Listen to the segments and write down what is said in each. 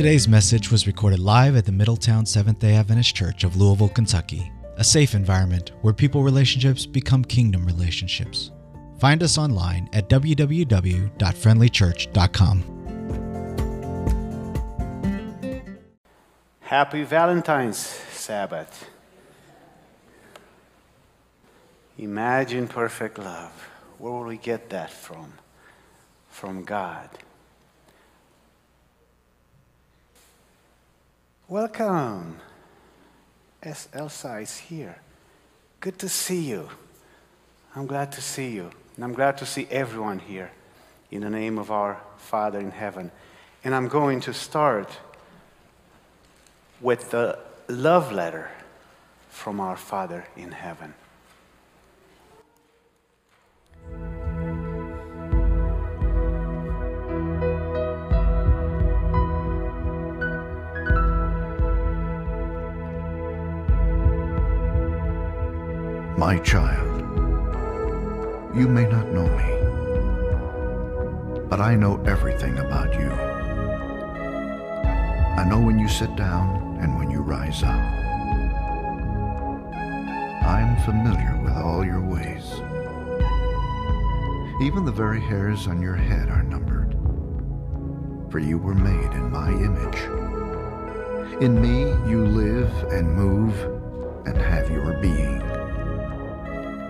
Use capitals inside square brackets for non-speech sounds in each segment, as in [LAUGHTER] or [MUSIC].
Today's message was recorded live at the Middletown Seventh day Adventist Church of Louisville, Kentucky, a safe environment where people relationships become kingdom relationships. Find us online at www.friendlychurch.com. Happy Valentine's Sabbath. Imagine perfect love. Where will we get that from? From God. Welcome. S. Elsa is here. Good to see you. I'm glad to see you. And I'm glad to see everyone here in the name of our Father in heaven. And I'm going to start with the love letter from our Father in heaven. My child, you may not know me, but I know everything about you. I know when you sit down and when you rise up. I am familiar with all your ways. Even the very hairs on your head are numbered, for you were made in my image. In me you live and move and have your being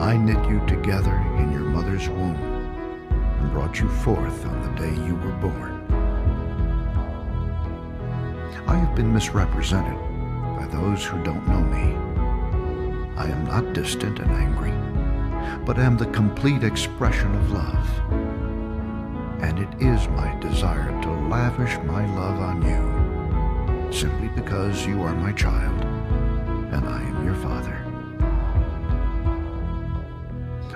I knit you together in your mother's womb and brought you forth on the day you were born. I have been misrepresented by those who don't know me. I am not distant and angry, but am the complete expression of love. And it is my desire to lavish my love on you, simply because you are my child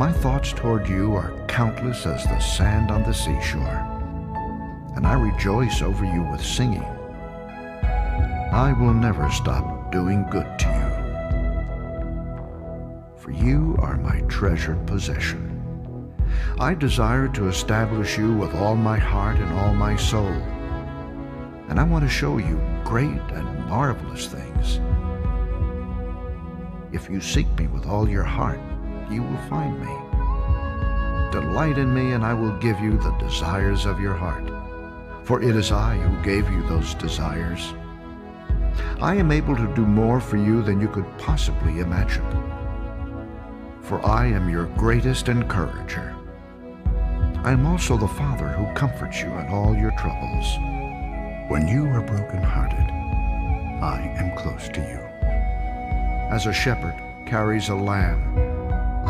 My thoughts toward you are countless as the sand on the seashore, and I rejoice over you with singing. I will never stop doing good to you, for you are my treasured possession. I desire to establish you with all my heart and all my soul, and I want to show you great and marvelous things. If you seek me with all your heart, you will find me. Delight in me, and I will give you the desires of your heart. For it is I who gave you those desires. I am able to do more for you than you could possibly imagine. For I am your greatest encourager. I am also the Father who comforts you in all your troubles. When you are broken-hearted, I am close to you. As a shepherd carries a lamb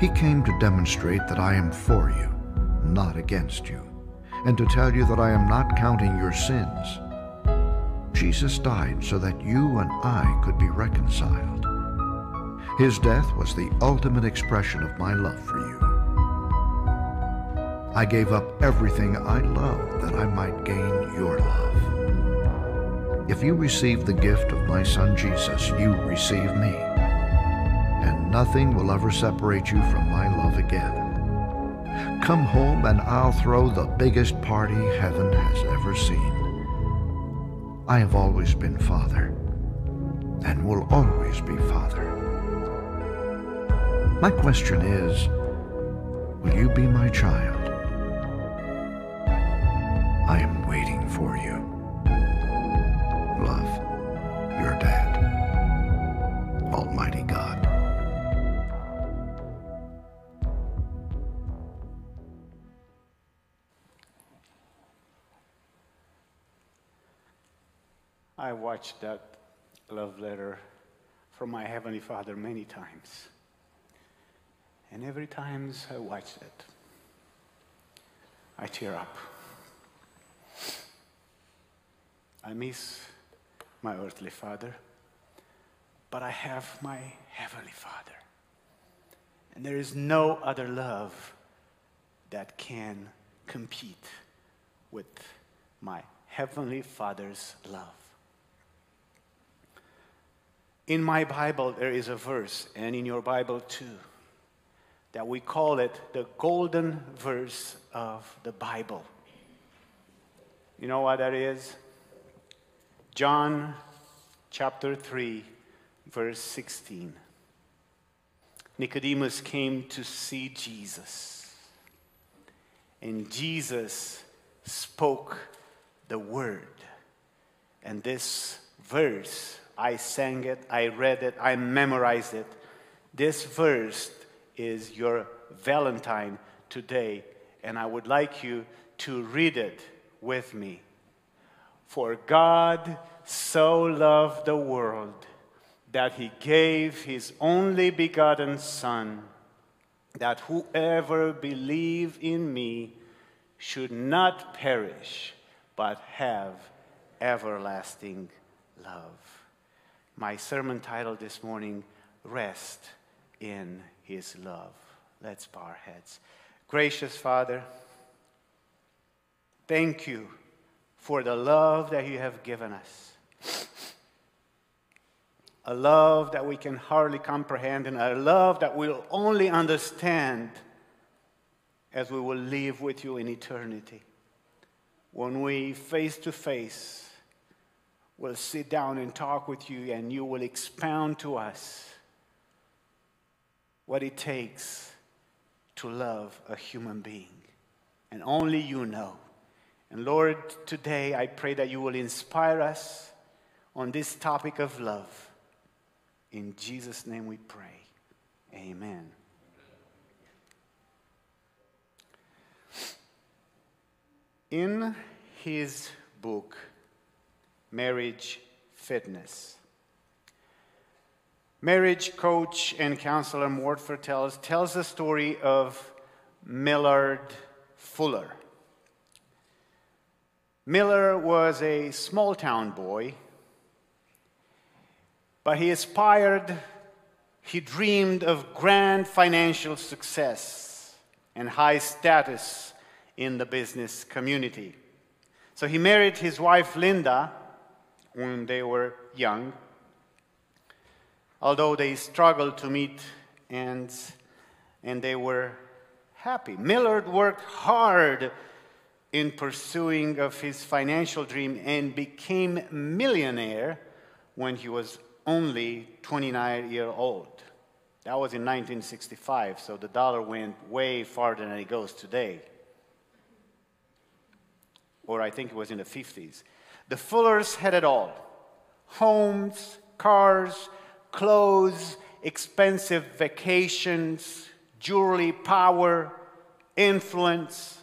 He came to demonstrate that I am for you, not against you, and to tell you that I am not counting your sins. Jesus died so that you and I could be reconciled. His death was the ultimate expression of my love for you. I gave up everything I loved that I might gain your love. If you receive the gift of my Son Jesus, you receive me. Nothing will ever separate you from my love again. Come home and I'll throw the biggest party heaven has ever seen. I have always been father and will always be father. My question is, will you be my child? I am waiting for you. I watched that love letter from my Heavenly Father many times. And every time I watch it, I tear up. I miss my earthly father, but I have my Heavenly Father. And there is no other love that can compete with my Heavenly Father's love. In my Bible, there is a verse, and in your Bible too, that we call it the golden verse of the Bible. You know what that is? John chapter 3, verse 16. Nicodemus came to see Jesus, and Jesus spoke the word. And this verse, I sang it, I read it, I memorized it. This verse is your Valentine today, and I would like you to read it with me. For God so loved the world that he gave his only begotten Son, that whoever believe in me should not perish, but have everlasting love. My sermon title this morning, Rest in His Love. Let's bow our heads. Gracious Father, thank you for the love that you have given us. A love that we can hardly comprehend, and a love that we'll only understand as we will live with you in eternity. When we face to face will sit down and talk with you, and you will expound to us what it takes to love a human being. And only you know. And Lord, today I pray that you will inspire us on this topic of love. In Jesus' name we pray. Amen. In his book, Marriage Fitness, marriage coach and counselor Mort Fertel tells, tells the story of Millard Fuller. Miller was a small town boy, but he aspired, he dreamed of grand financial success and high status in the business community. So he married his wife Linda when they were young, although they struggled to meet ends and they were happy. Millard worked hard in pursuing of his financial dream and became millionaire when he was only 29 year old. That was in 1965, so the dollar went way farther than it goes today. Or I think it was in the 50s. The Fullers had it all homes, cars, clothes, expensive vacations, jewelry, power, influence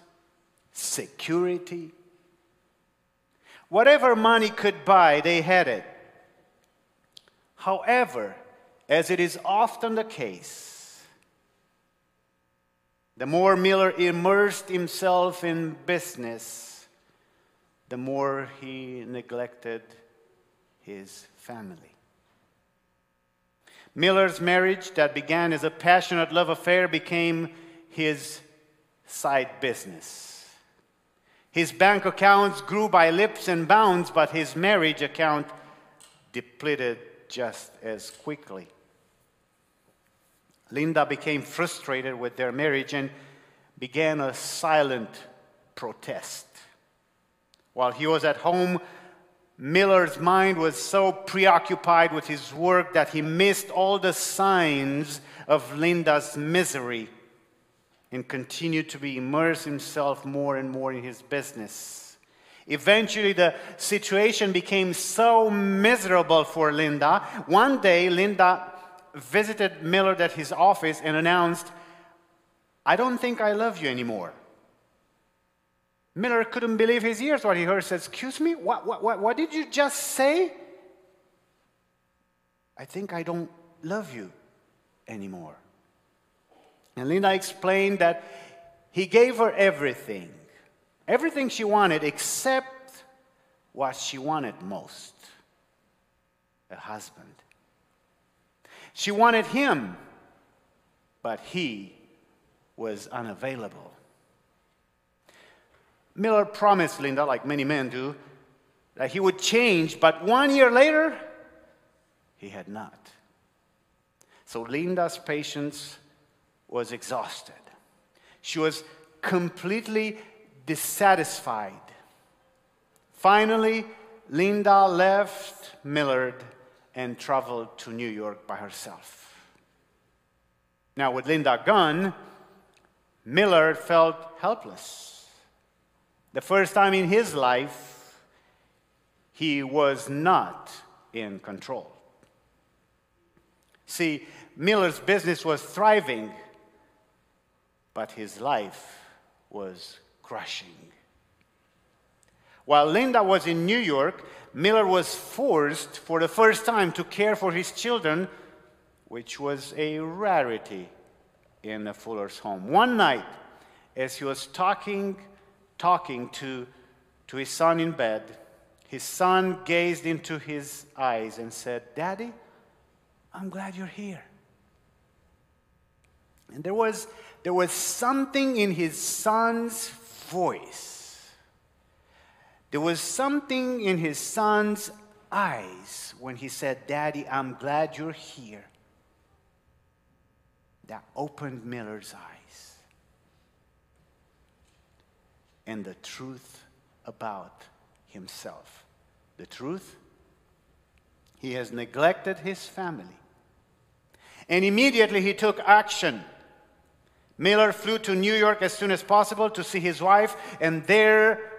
security. Whatever money could buy, they had it. However, as it is often the case, the more Miller immersed himself in business, the more he neglected his family. Miller's marriage, that began as a passionate love affair, became his side business. His bank accounts grew by leaps and bounds, but his marriage account depleted just as quickly. Linda became frustrated with their marriage and began a silent protest. While he was at home, Miller's mind was so preoccupied with his work that he missed all the signs of Linda's misery and continued to be immersed himself more and more in his business. Eventually, the situation became so miserable for Linda. One day, Linda visited Miller at his office and announced, I don't think I love you anymore. Miller couldn't believe his ears what he heard. He Said, Excuse me, what, what, what, what did you just say? I think I don't love you anymore. And Linda explained that he gave her everything, everything she wanted except what she wanted most a husband. She wanted him, but he was unavailable. Miller promised Linda, like many men do, that he would change, but one year later, he had not. So Linda's patience was exhausted. She was completely dissatisfied. Finally, Linda left Millard and traveled to New York by herself. Now, with Linda gone, Millard felt helpless. The first time in his life, he was not in control. See, Miller's business was thriving, but his life was crushing. While Linda was in New York, Miller was forced for the first time to care for his children, which was a rarity in the Fuller's home. One night, as he was talking, talking to, to his son in bed, his son gazed into his eyes and said, Daddy, I'm glad you're here. And there was, there was something in his son's voice there was something in his son's eyes when he said, Daddy, I'm glad you're here. That opened Miller's eyes. And the truth about himself. The truth? He has neglected his family. And immediately he took action. Miller flew to New York as soon as possible to see his wife, and there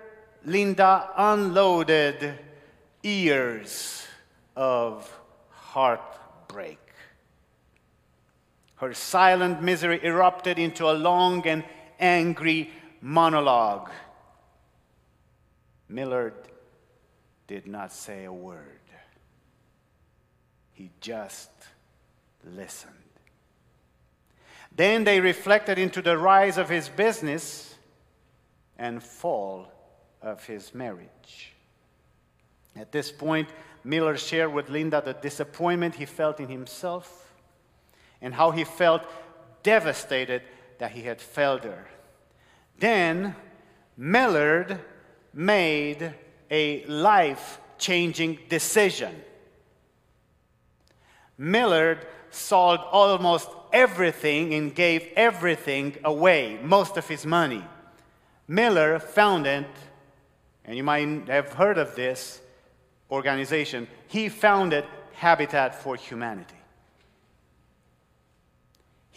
Linda unloaded years of heartbreak. Her silent misery erupted into a long and angry monologue. Millard did not say a word. He just listened. Then they reflected into the rise of his business and fall of his marriage. At this point, Miller shared with Linda the disappointment he felt in himself and how he felt devastated that he had failed her. Then, Millard made a life changing decision. Millard sold almost everything and gave everything away, most of his money. Miller founded and you might have heard of this organization. He founded Habitat for Humanity.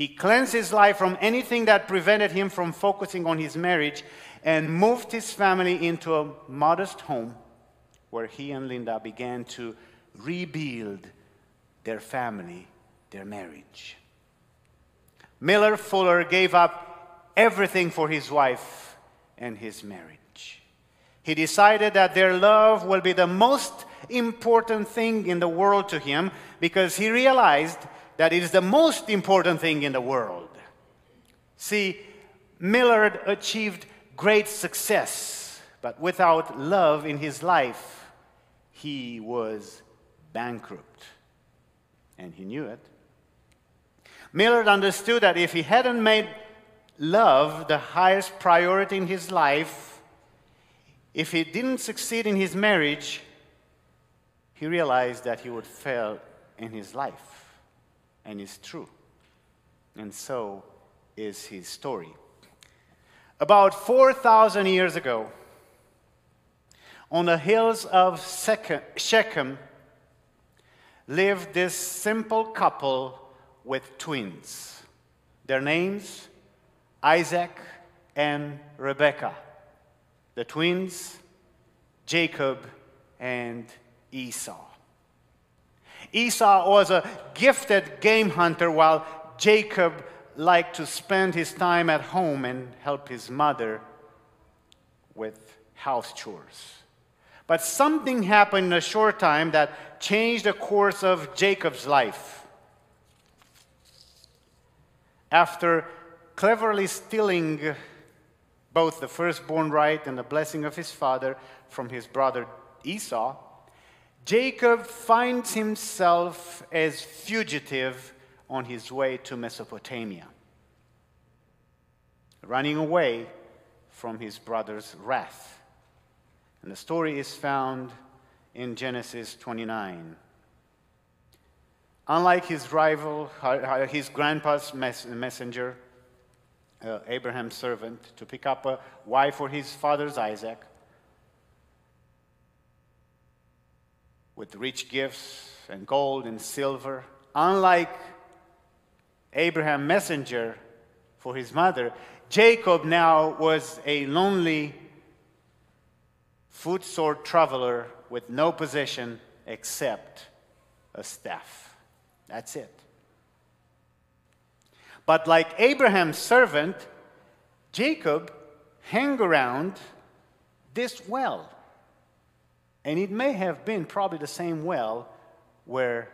He cleansed his life from anything that prevented him from focusing on his marriage and moved his family into a modest home where he and Linda began to rebuild their family, their marriage. Miller Fuller gave up everything for his wife and his marriage. He decided that their love will be the most important thing in the world to him because he realized that is the most important thing in the world. See, Millard achieved great success, but without love in his life, he was bankrupt. And he knew it. Millard understood that if he hadn't made love the highest priority in his life, if he didn't succeed in his marriage, he realized that he would fail in his life. And it's true. And so is his story. About 4,000 years ago, on the hills of Shechem lived this simple couple with twins. Their names, Isaac and Rebekah. The twins, Jacob and Esau. Esau was a gifted game hunter while Jacob liked to spend his time at home and help his mother with house chores. But something happened in a short time that changed the course of Jacob's life. After cleverly stealing both the firstborn right and the blessing of his father from his brother Esau, Jacob finds himself as fugitive on his way to Mesopotamia, running away from his brother's wrath. And the story is found in Genesis 29. Unlike his rival, his grandpa's messenger, uh, Abraham's servant, to pick up a wife for his father's Isaac, with rich gifts and gold and silver, unlike Abraham messenger for his mother, Jacob now was a lonely, footsore traveler with no possession except a staff. That's it. But like Abraham's servant, Jacob hung around this well. And it may have been probably the same well where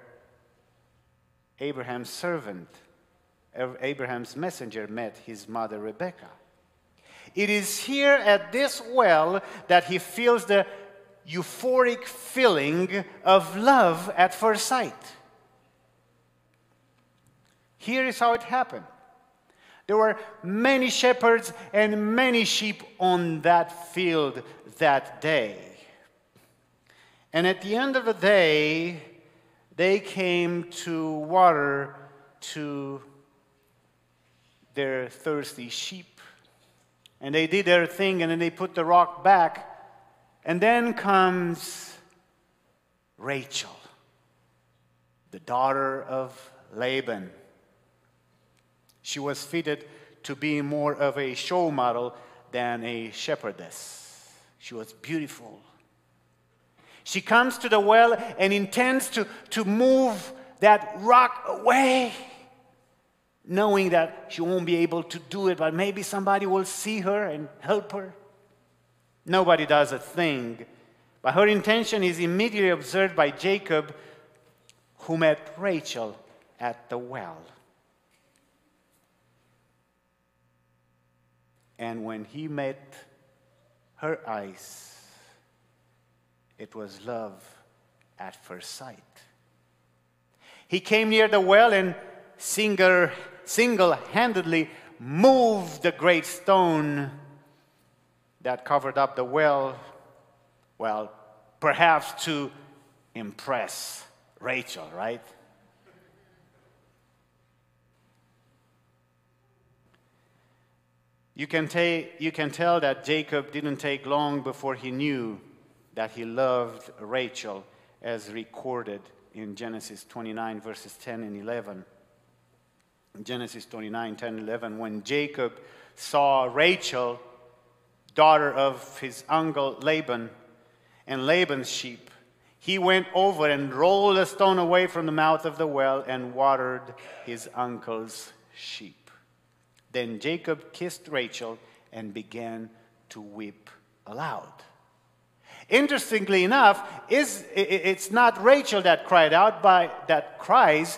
Abraham's servant Abraham's messenger met his mother Rebekah. It is here at this well that he feels the euphoric feeling of love at first sight. Here is how it happened. There were many shepherds and many sheep on that field that day. And at the end of the day, they came to water to their thirsty sheep. And they did their thing, and then they put the rock back. And then comes Rachel, the daughter of Laban. She was fitted to be more of a show model than a shepherdess. She was beautiful. She comes to the well and intends to, to move that rock away knowing that she won't be able to do it, but maybe somebody will see her and help her. Nobody does a thing. But her intention is immediately observed by Jacob, who met Rachel at the well. And when he met her eyes, it was love at first sight. He came near the well and single single handedly moved the great stone that covered up the well, well, perhaps to impress Rachel, right? You can, ta- you can tell that Jacob didn't take long before he knew that he loved Rachel, as recorded in Genesis 29, verses 10 and 11. Genesis 29 10 11, when Jacob saw Rachel, daughter of his uncle Laban, and Laban's sheep, he went over and rolled a stone away from the mouth of the well and watered his uncle's sheep. Then Jacob kissed Rachel and began to weep aloud. Interestingly enough, is it's not Rachel that cried out by that cries,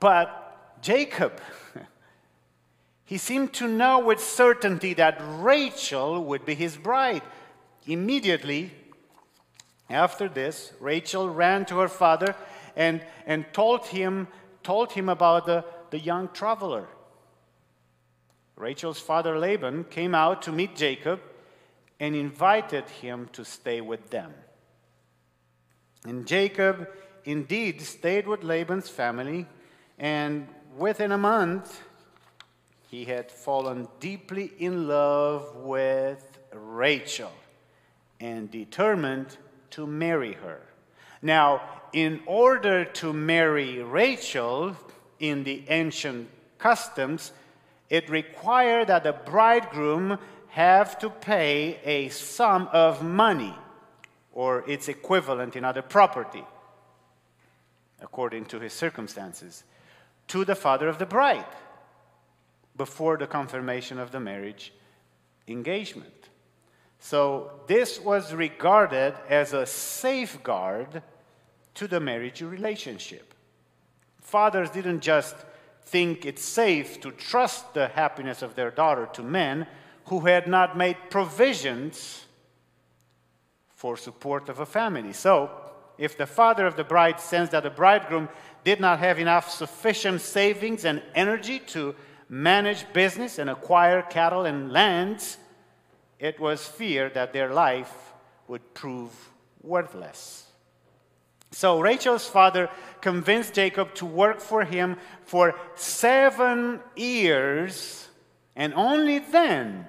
but Jacob. [LAUGHS] he seemed to know with certainty that Rachel would be his bride. Immediately after this, Rachel ran to her father and, and told, him, told him about the, the young traveler. Rachel's father Laban came out to meet Jacob and invited him to stay with them. And Jacob indeed stayed with Laban's family and within a month, he had fallen deeply in love with Rachel and determined to marry her. Now, in order to marry Rachel in the ancient customs, it required that the bridegroom have to pay a sum of money or its equivalent in other property, according to his circumstances, to the father of the bride before the confirmation of the marriage engagement. So, this was regarded as a safeguard to the marriage relationship. Fathers didn't just think it's safe to trust the happiness of their daughter to men who had not made provisions for support of a family. So, if the father of the bride sensed that the bridegroom did not have enough sufficient savings and energy to manage business and acquire cattle and lands, it was feared that their life would prove worthless. So Rachel's father convinced Jacob to work for him for seven years, and only then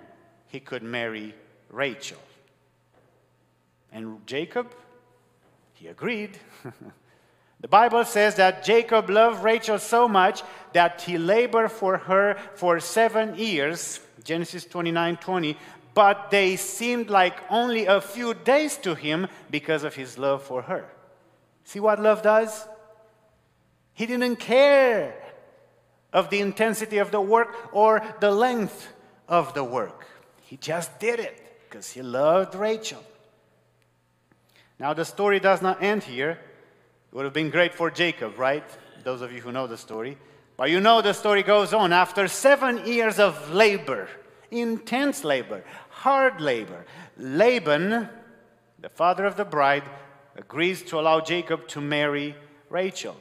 he could marry Rachel. And Jacob, he agreed. [LAUGHS] the Bible says that Jacob loved Rachel so much that he labored for her for seven years. Genesis 29 20 but they seemed like only a few days to him because of his love for her. See what love does? He didn't care of the intensity of the work or the length of the work. He just did it because he loved Rachel. Now, the story does not end here. It would have been great for Jacob, right? Those of you who know the story. But you know the story goes on. After seven years of labor, intense labor, hard labor. Laban, the father of the bride, agrees to allow Jacob to marry Rachel.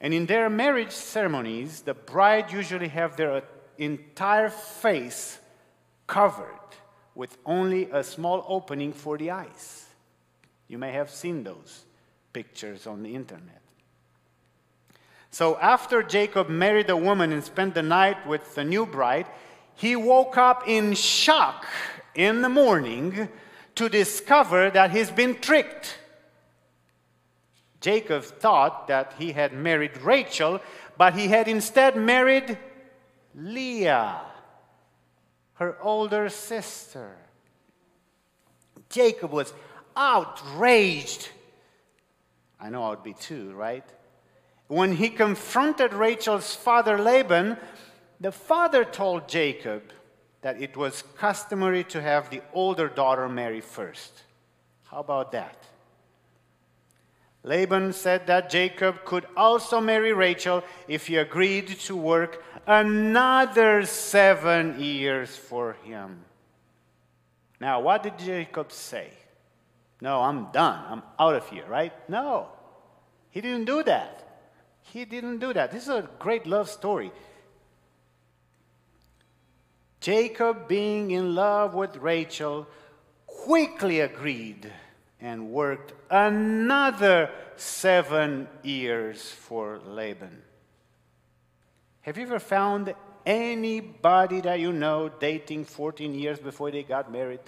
And in their marriage ceremonies, the bride usually have their entire face covered with only a small opening for the eyes. You may have seen those pictures on the internet. So after Jacob married a woman and spent the night with the new bride, he woke up in shock in the morning to discover that he's been tricked. Jacob thought that he had married Rachel, but he had instead married Leah, her older sister. Jacob was outraged. I know I would be too, right? When he confronted Rachel's father Laban, the father told Jacob that it was customary to have the older daughter marry first. How about that? Laban said that Jacob could also marry Rachel if he agreed to work another seven years for him. Now, what did Jacob say? No, I'm done. I'm out of here, right? No, he didn't do that. He didn't do that. This is a great love story. Jacob, being in love with Rachel, quickly agreed and worked another seven years for Laban. Have you ever found anybody that you know dating 14 years before they got married?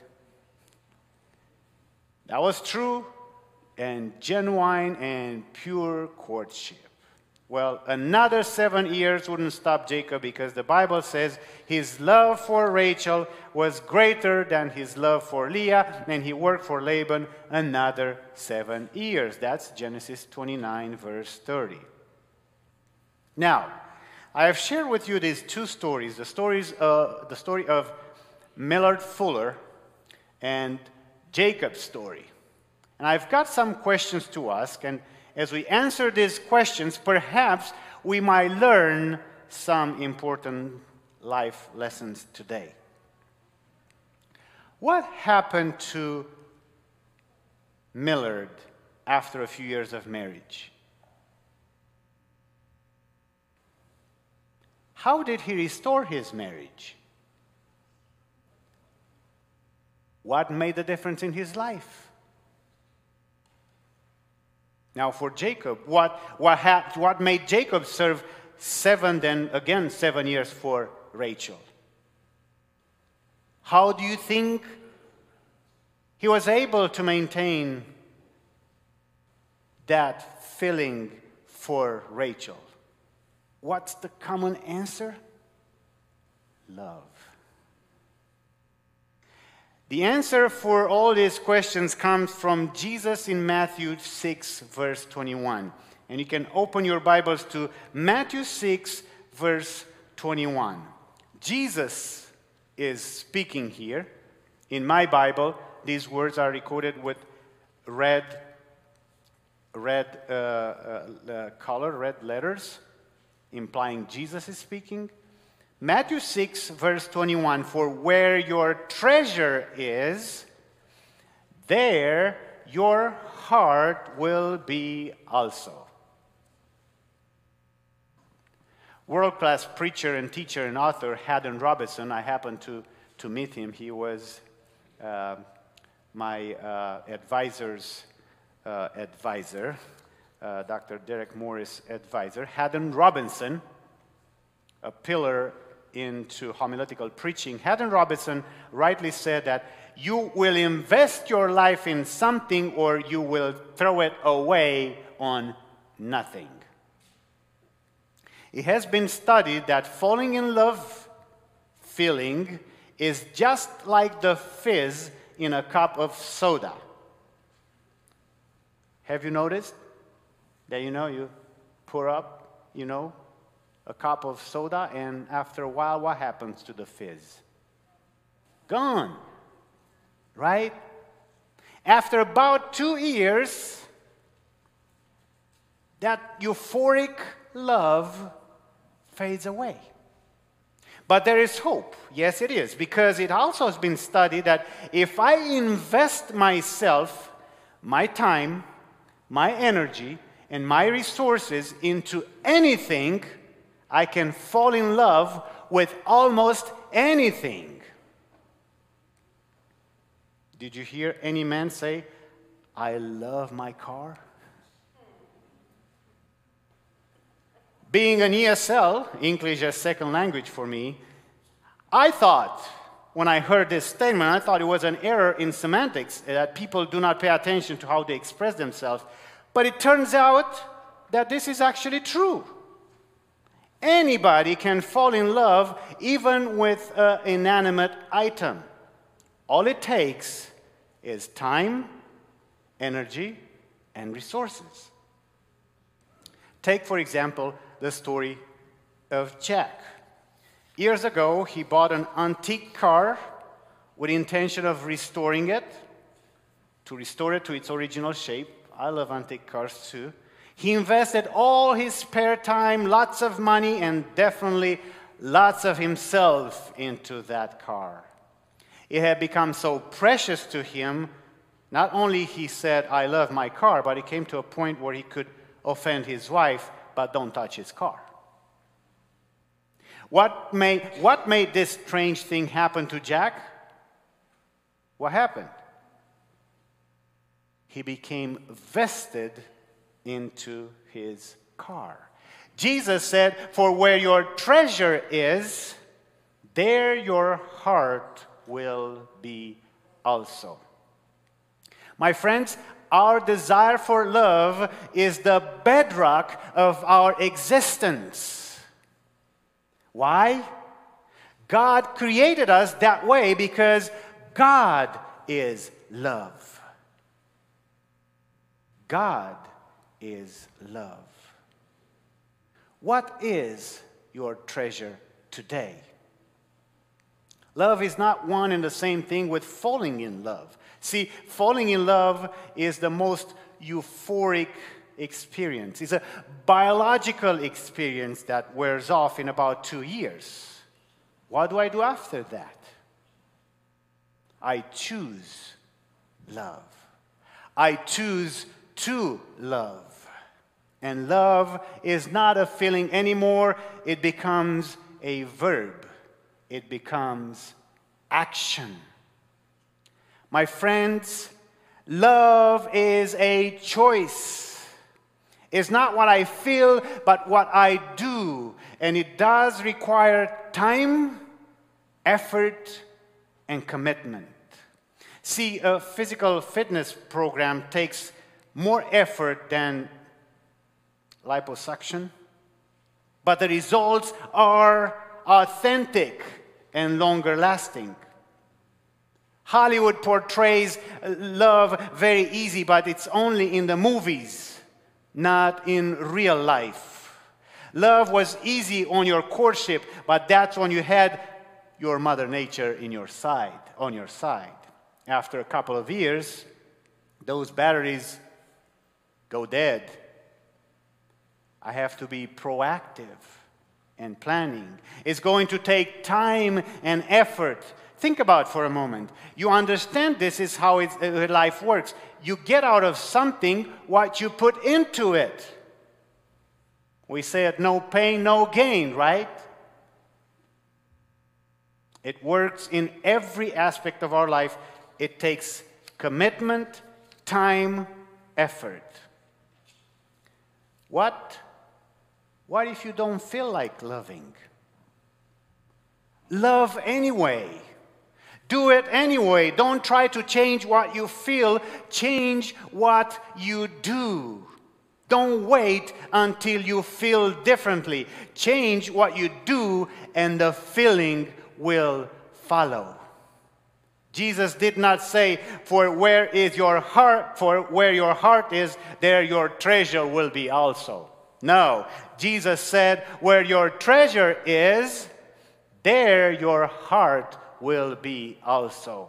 That was true and genuine and pure courtship. Well, another seven years wouldn't stop Jacob because the Bible says his love for Rachel was greater than his love for Leah, and he worked for Laban another seven years. That's Genesis 29, verse 30. Now, I have shared with you these two stories the, stories, uh, the story of Millard Fuller and Jacob's story. And I've got some questions to ask, and as we answer these questions, perhaps we might learn some important life lessons today. What happened to Millard after a few years of marriage? How did he restore his marriage? What made the difference in his life? Now, for Jacob, what, what, ha- what made Jacob serve seven, then again seven years for Rachel. How do you think he was able to maintain that feeling for Rachel? What's the common answer? Love. The answer for all these questions comes from Jesus in Matthew 6, verse 21. And you can open your Bibles to Matthew 6, verse 21. Jesus is speaking here. In my Bible, these words are recorded with red, red uh, uh, color, red letters, implying Jesus is speaking. Matthew 6, verse 21 For where your treasure is, there your heart will be also. World class preacher and teacher and author Haddon Robinson, I happened to, to meet him. He was uh, my uh, advisor's uh, advisor, uh, Dr. Derek Morris' advisor. Haddon Robinson, a pillar into homiletical preaching, Haddon Robinson rightly said that you will invest your life in something or you will throw it away on nothing. It has been studied that falling in love feeling is just like the fizz in a cup of soda. Have you noticed that you know you pour up, you know, a cup of soda, and after a while, what happens to the fizz? Gone. Right? After about two years, that euphoric love fades away. But there is hope. Yes, it is. Because it also has been studied that if I invest myself, my time, my energy, and my resources into anything, I can fall in love with almost anything. Did you hear any man say, I love my car? Being an ESL, English as second language for me, I thought, when I heard this statement, I thought it was an error in semantics, eh, that people do not pay attention to how they express themselves. But it turns out that this is actually true. Anybody can fall in love even with an inanimate item. All it takes is time, energy, and resources. Take, for example, the story of Jack. Years ago, he bought an antique car with the intention of restoring it, to restore it to its original shape. I love antique cars too. He invested all his spare time, lots of money, and definitely lots of himself into that car. It had become so precious to him, not only he said, I love my car, but it came to a point where he could offend his wife, but don't touch his car. What made, what made this strange thing happen to Jack? What happened? He became vested into his car. Jesus said, For where your treasure is, there your heart will be also. My friends, our desire for love is the bedrock of our existence. Why? God created us that way because God is love. God is love. What is your treasure today? Love is not one and the same thing with falling in love. See, falling in love is the most euphoric experience. It's a biological experience that wears off in about two years. What do I do after that? I choose love. I choose to love. And love is not a feeling anymore, it becomes a verb, it becomes action. My friends, love is a choice. It's not what I feel, but what I do. And it does require time, effort, and commitment. See, a physical fitness program takes more effort than liposuction, but the results are authentic and longer lasting. Hollywood portrays love very easy, but it's only in the movies, not in real life. Love was easy on your courtship, but that's when you had your mother nature in your side, on your side. After a couple of years, those batteries go dead. I have to be proactive and planning. It's going to take time and effort. Think about for a moment. You understand this is how uh, life works. You get out of something what you put into it. We say it no pain, no gain, right? It works in every aspect of our life. It takes commitment, time, effort. What what if you don't feel like loving? Love anyway. Do it anyway. Don't try to change what you feel, change what you do. Don't wait until you feel differently. Change what you do, and the feeling will follow. Jesus did not say, For where is your heart, for where your heart is, there your treasure will be also. No, Jesus said, Where your treasure is, there your heart will be also.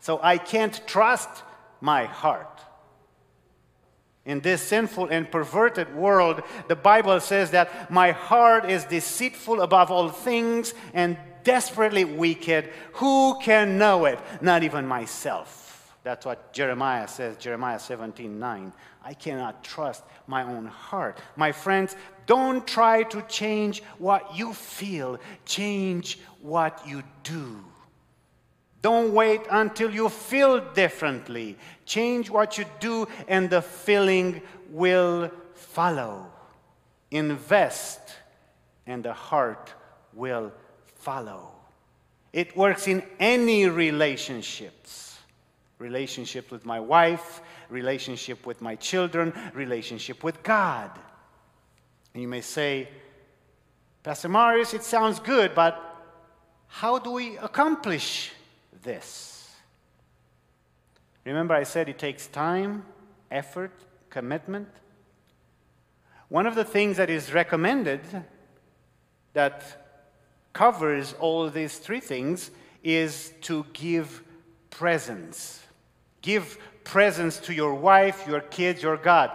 So I can't trust my heart. In this sinful and perverted world, the Bible says that my heart is deceitful above all things and desperately wicked. Who can know it? Not even myself. That's what Jeremiah says, Jeremiah 17 9. I cannot trust my own heart. My friends, don't try to change what you feel, change what you do. Don't wait until you feel differently. Change what you do, and the feeling will follow. Invest, and the heart will follow. It works in any relationships relationship with my wife, relationship with my children, relationship with God. And you may say, Pastor Marius, it sounds good, but how do we accomplish this? Remember, I said it takes time, effort, commitment. One of the things that is recommended that covers all these three things is to give presents. Give presents to your wife, your kids, your God.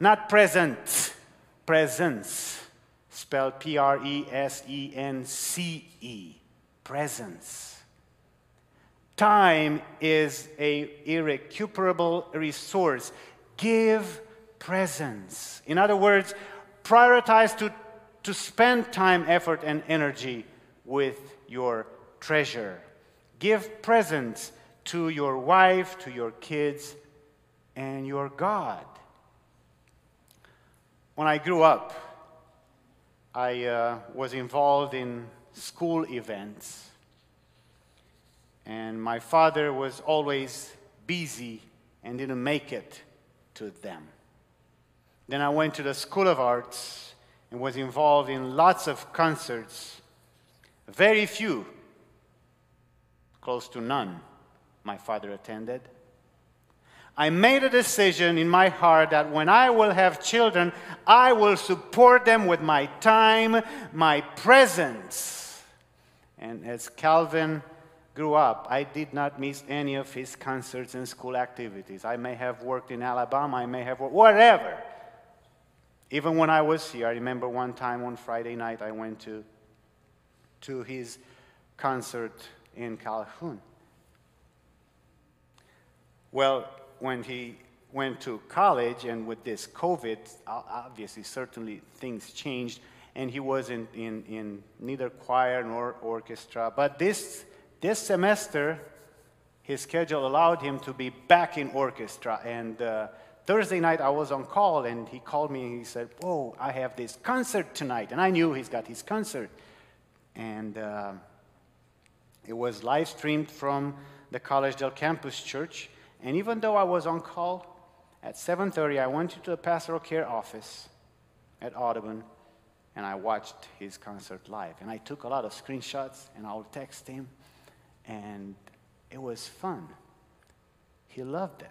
Not present, presents. Spelled P R E S E N C E. Presents. Time is a irrecuperable resource. Give presents. In other words, prioritize to, to spend time, effort, and energy with your treasure. Give presents to your wife, to your kids, and your God. When I grew up, I uh, was involved in school events, and my father was always busy and didn't make it to them. Then I went to the School of Arts and was involved in lots of concerts. Very few, close to none, my father attended. I made a decision in my heart that when I will have children, I will support them with my time, my presence. And as Calvin grew up, I did not miss any of his concerts and school activities. I may have worked in Alabama, I may have worked, whatever. Even when I was here, I remember one time on Friday night I went to, to his concert in Calhoun. Well, when he went to college and with this COVID, obviously, certainly things changed, and he was in, in, in neither choir nor orchestra. But this, this semester, his schedule allowed him to be back in orchestra, and uh, Thursday night, I was on call, and he called me and he said, Whoa, I have this concert tonight. And I knew he's got his concert. And uh, it was live streamed from the Collegedale Campus Church. And even though I was on call, at 7.30, I went to the pastoral care office at Audubon, and I watched his concert live. And I took a lot of screenshots, and I'll text him. And it was fun. He loved it.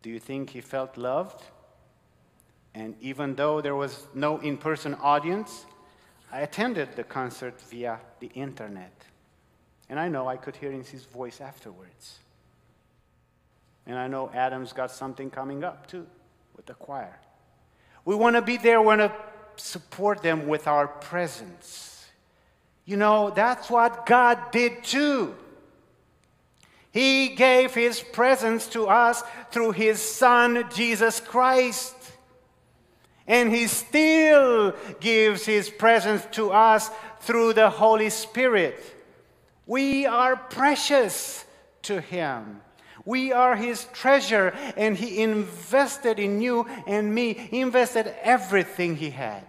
Do you think he felt loved? And even though there was no in person audience, I attended the concert via the internet. And I know I could hear in his voice afterwards. And I know Adam's got something coming up too with the choir. We want to be there, we want to support them with our presence. You know, that's what God did too. He gave His presence to us through His Son, Jesus Christ. And He still gives His presence to us through the Holy Spirit. We are precious to Him. We are His treasure, and He invested in you and me. He invested everything He had.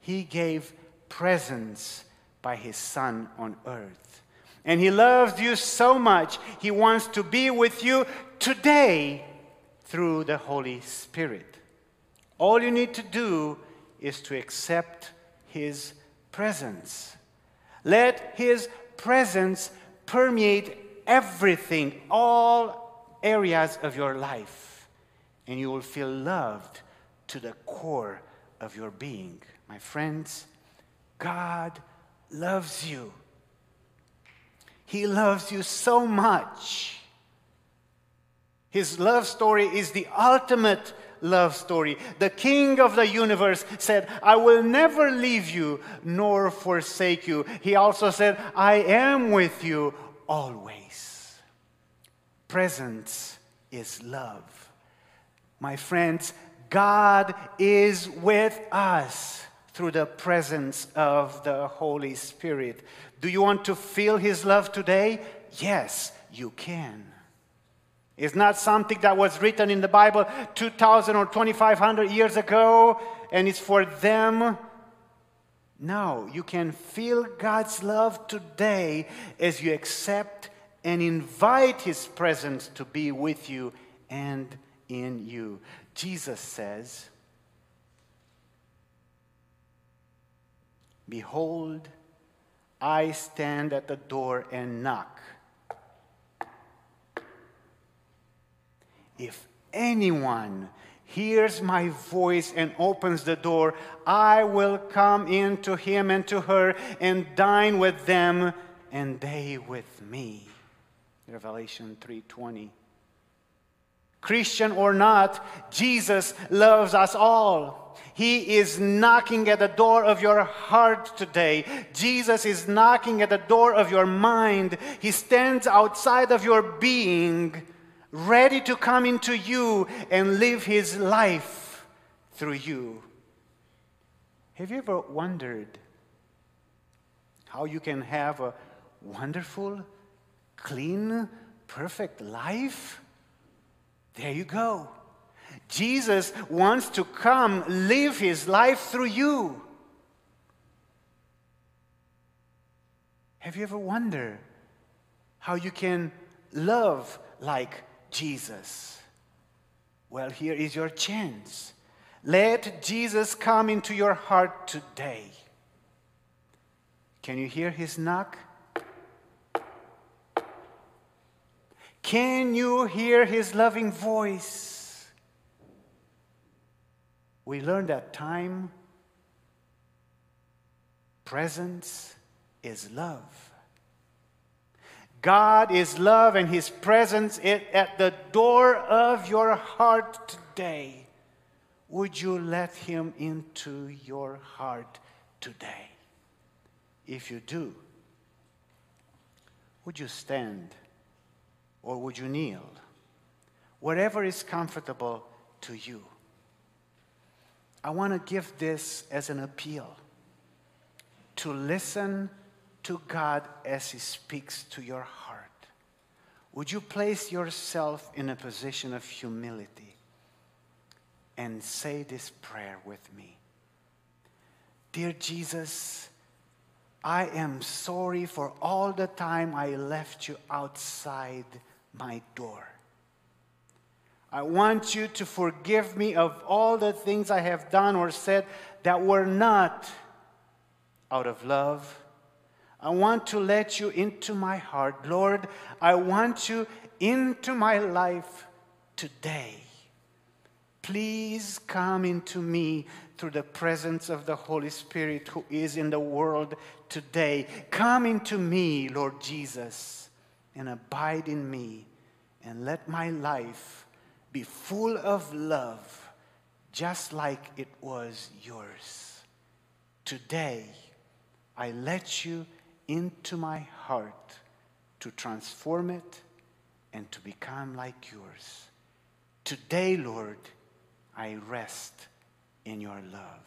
He gave presence by His Son on earth. And He loves you so much, He wants to be with you today through the Holy Spirit. All you need to do is to accept His presence. Let His presence permeate everything, all areas of your life, and you will feel loved to the core of your being. My friends, God loves you. He loves you so much. His love story is the ultimate love story. The King of the universe said, I will never leave you nor forsake you. He also said, I am with you always. Presence is love. My friends, God is with us through the presence of the Holy Spirit. Do you want to feel His love today? Yes, you can. It's not something that was written in the Bible 2,000 or 2,500 years ago and it's for them. No, you can feel God's love today as you accept and invite His presence to be with you and in you. Jesus says, Behold, I stand at the door and knock. If anyone hears my voice and opens the door, I will come in to him and to her and dine with them and they with me. Revelation 3:20. Christian or not, Jesus loves us all. He is knocking at the door of your heart today. Jesus is knocking at the door of your mind. He stands outside of your being, ready to come into you and live his life through you. Have you ever wondered how you can have a wonderful, clean, perfect life? There you go. Jesus wants to come live his life through you. Have you ever wondered how you can love like Jesus? Well, here is your chance. Let Jesus come into your heart today. Can you hear his knock? Can you hear his loving voice? We learned that time, presence is love. God is love, and his presence is at the door of your heart today. Would you let him into your heart today? If you do, would you stand? or would you kneel? Whatever is comfortable to you. I want to give this as an appeal to listen to God as He speaks to your heart. would you place yourself in a position of humility and say this prayer with me? Dear Jesus, I am sorry for all the time I left you outside my door. I want you to forgive me of all the things I have done or said that were not out of love. I want to let you into my heart. Lord, I want you into my life today. Please come into me through the presence of the Holy Spirit who is in the world today. Come into me, Lord Jesus, and abide in me, and let my life be full of love, just like it was yours. Today, I let you into my heart to transform it and to become like yours. Today, Lord, I rest in your love.